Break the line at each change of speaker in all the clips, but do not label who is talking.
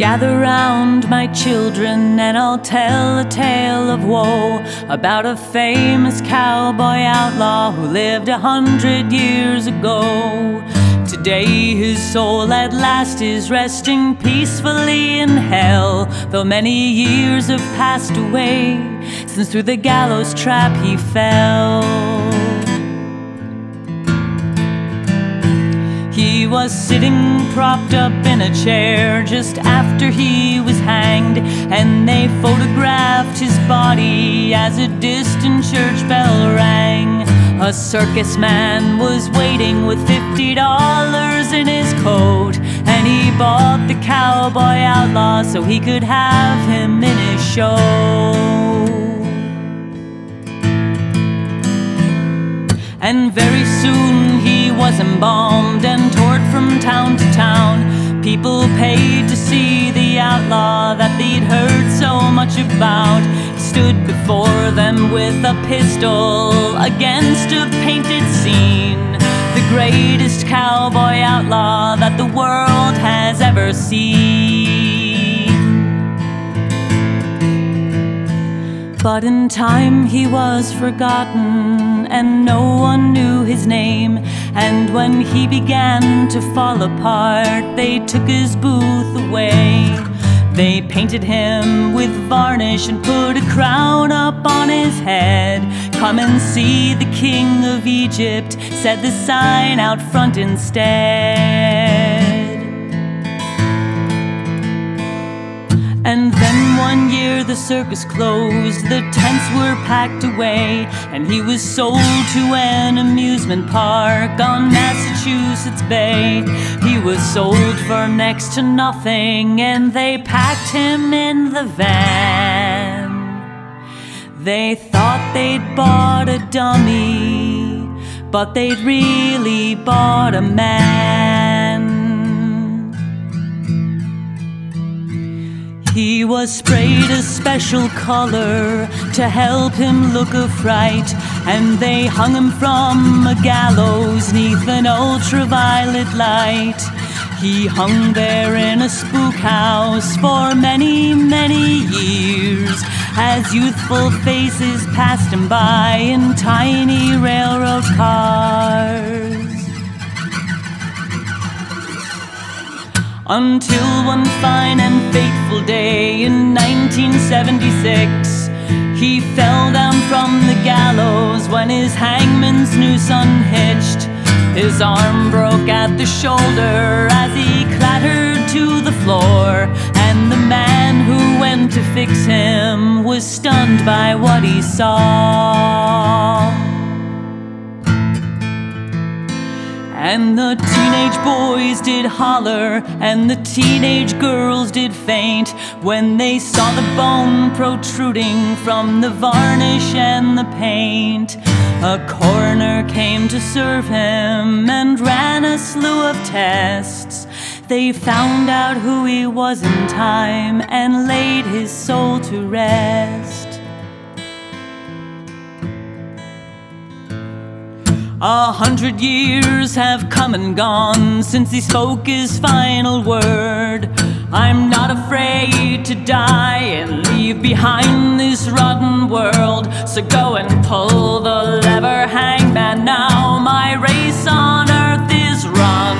Gather round, my children, and I'll tell a tale of woe about a famous cowboy outlaw who lived a hundred years ago. Today, his soul at last is resting peacefully in hell, though many years have passed away since through the gallows trap he fell. Was sitting propped up in a chair just after he was hanged, and they photographed his body as a distant church bell rang. A circus man was waiting with fifty dollars in his coat, and he bought the cowboy outlaw so he could have him in his show. And very soon he was embalmed and toured from town to town. People paid to see the outlaw that they'd heard so much about. He stood before them with a pistol against a painted scene. The greatest cowboy outlaw that the world has ever seen. But in time he was forgotten, and no one knew his name. And when he began to fall apart, they took his booth away. They painted him with varnish and put a crown up on his head. Come and see the king of Egypt, said the sign out front instead. Circus closed, the tents were packed away, and he was sold to an amusement park on Massachusetts Bay. He was sold for next to nothing, and they packed him in the van. They thought they'd bought a dummy, but they'd really bought a man. He was sprayed a special color to help him look a fright, and they hung him from a gallows neath an ultraviolet light. He hung there in a spook house for many, many years as youthful faces passed him by in tiny railroad cars. Until one fine and fateful day in 1976, he fell down from the gallows when his hangman's noose unhitched. His arm broke at the shoulder as he clattered to the floor, and the man who went to fix him was stunned by what he saw. And the teenage boys did holler, and the teenage girls did faint when they saw the bone protruding from the varnish and the paint. A coroner came to serve him and ran a slew of tests. They found out who he was in time and laid his soul to rest. A hundred years have come and gone since he spoke his final word. I'm not afraid to die and leave behind this rotten world. So go and pull the lever, hangman. Now my race on earth is run.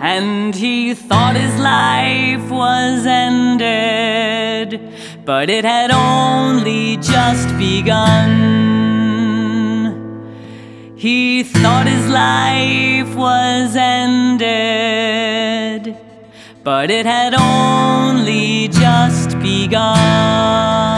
And he thought his life was ended, but it had only just begun. He thought his life was ended, but it had only just begun.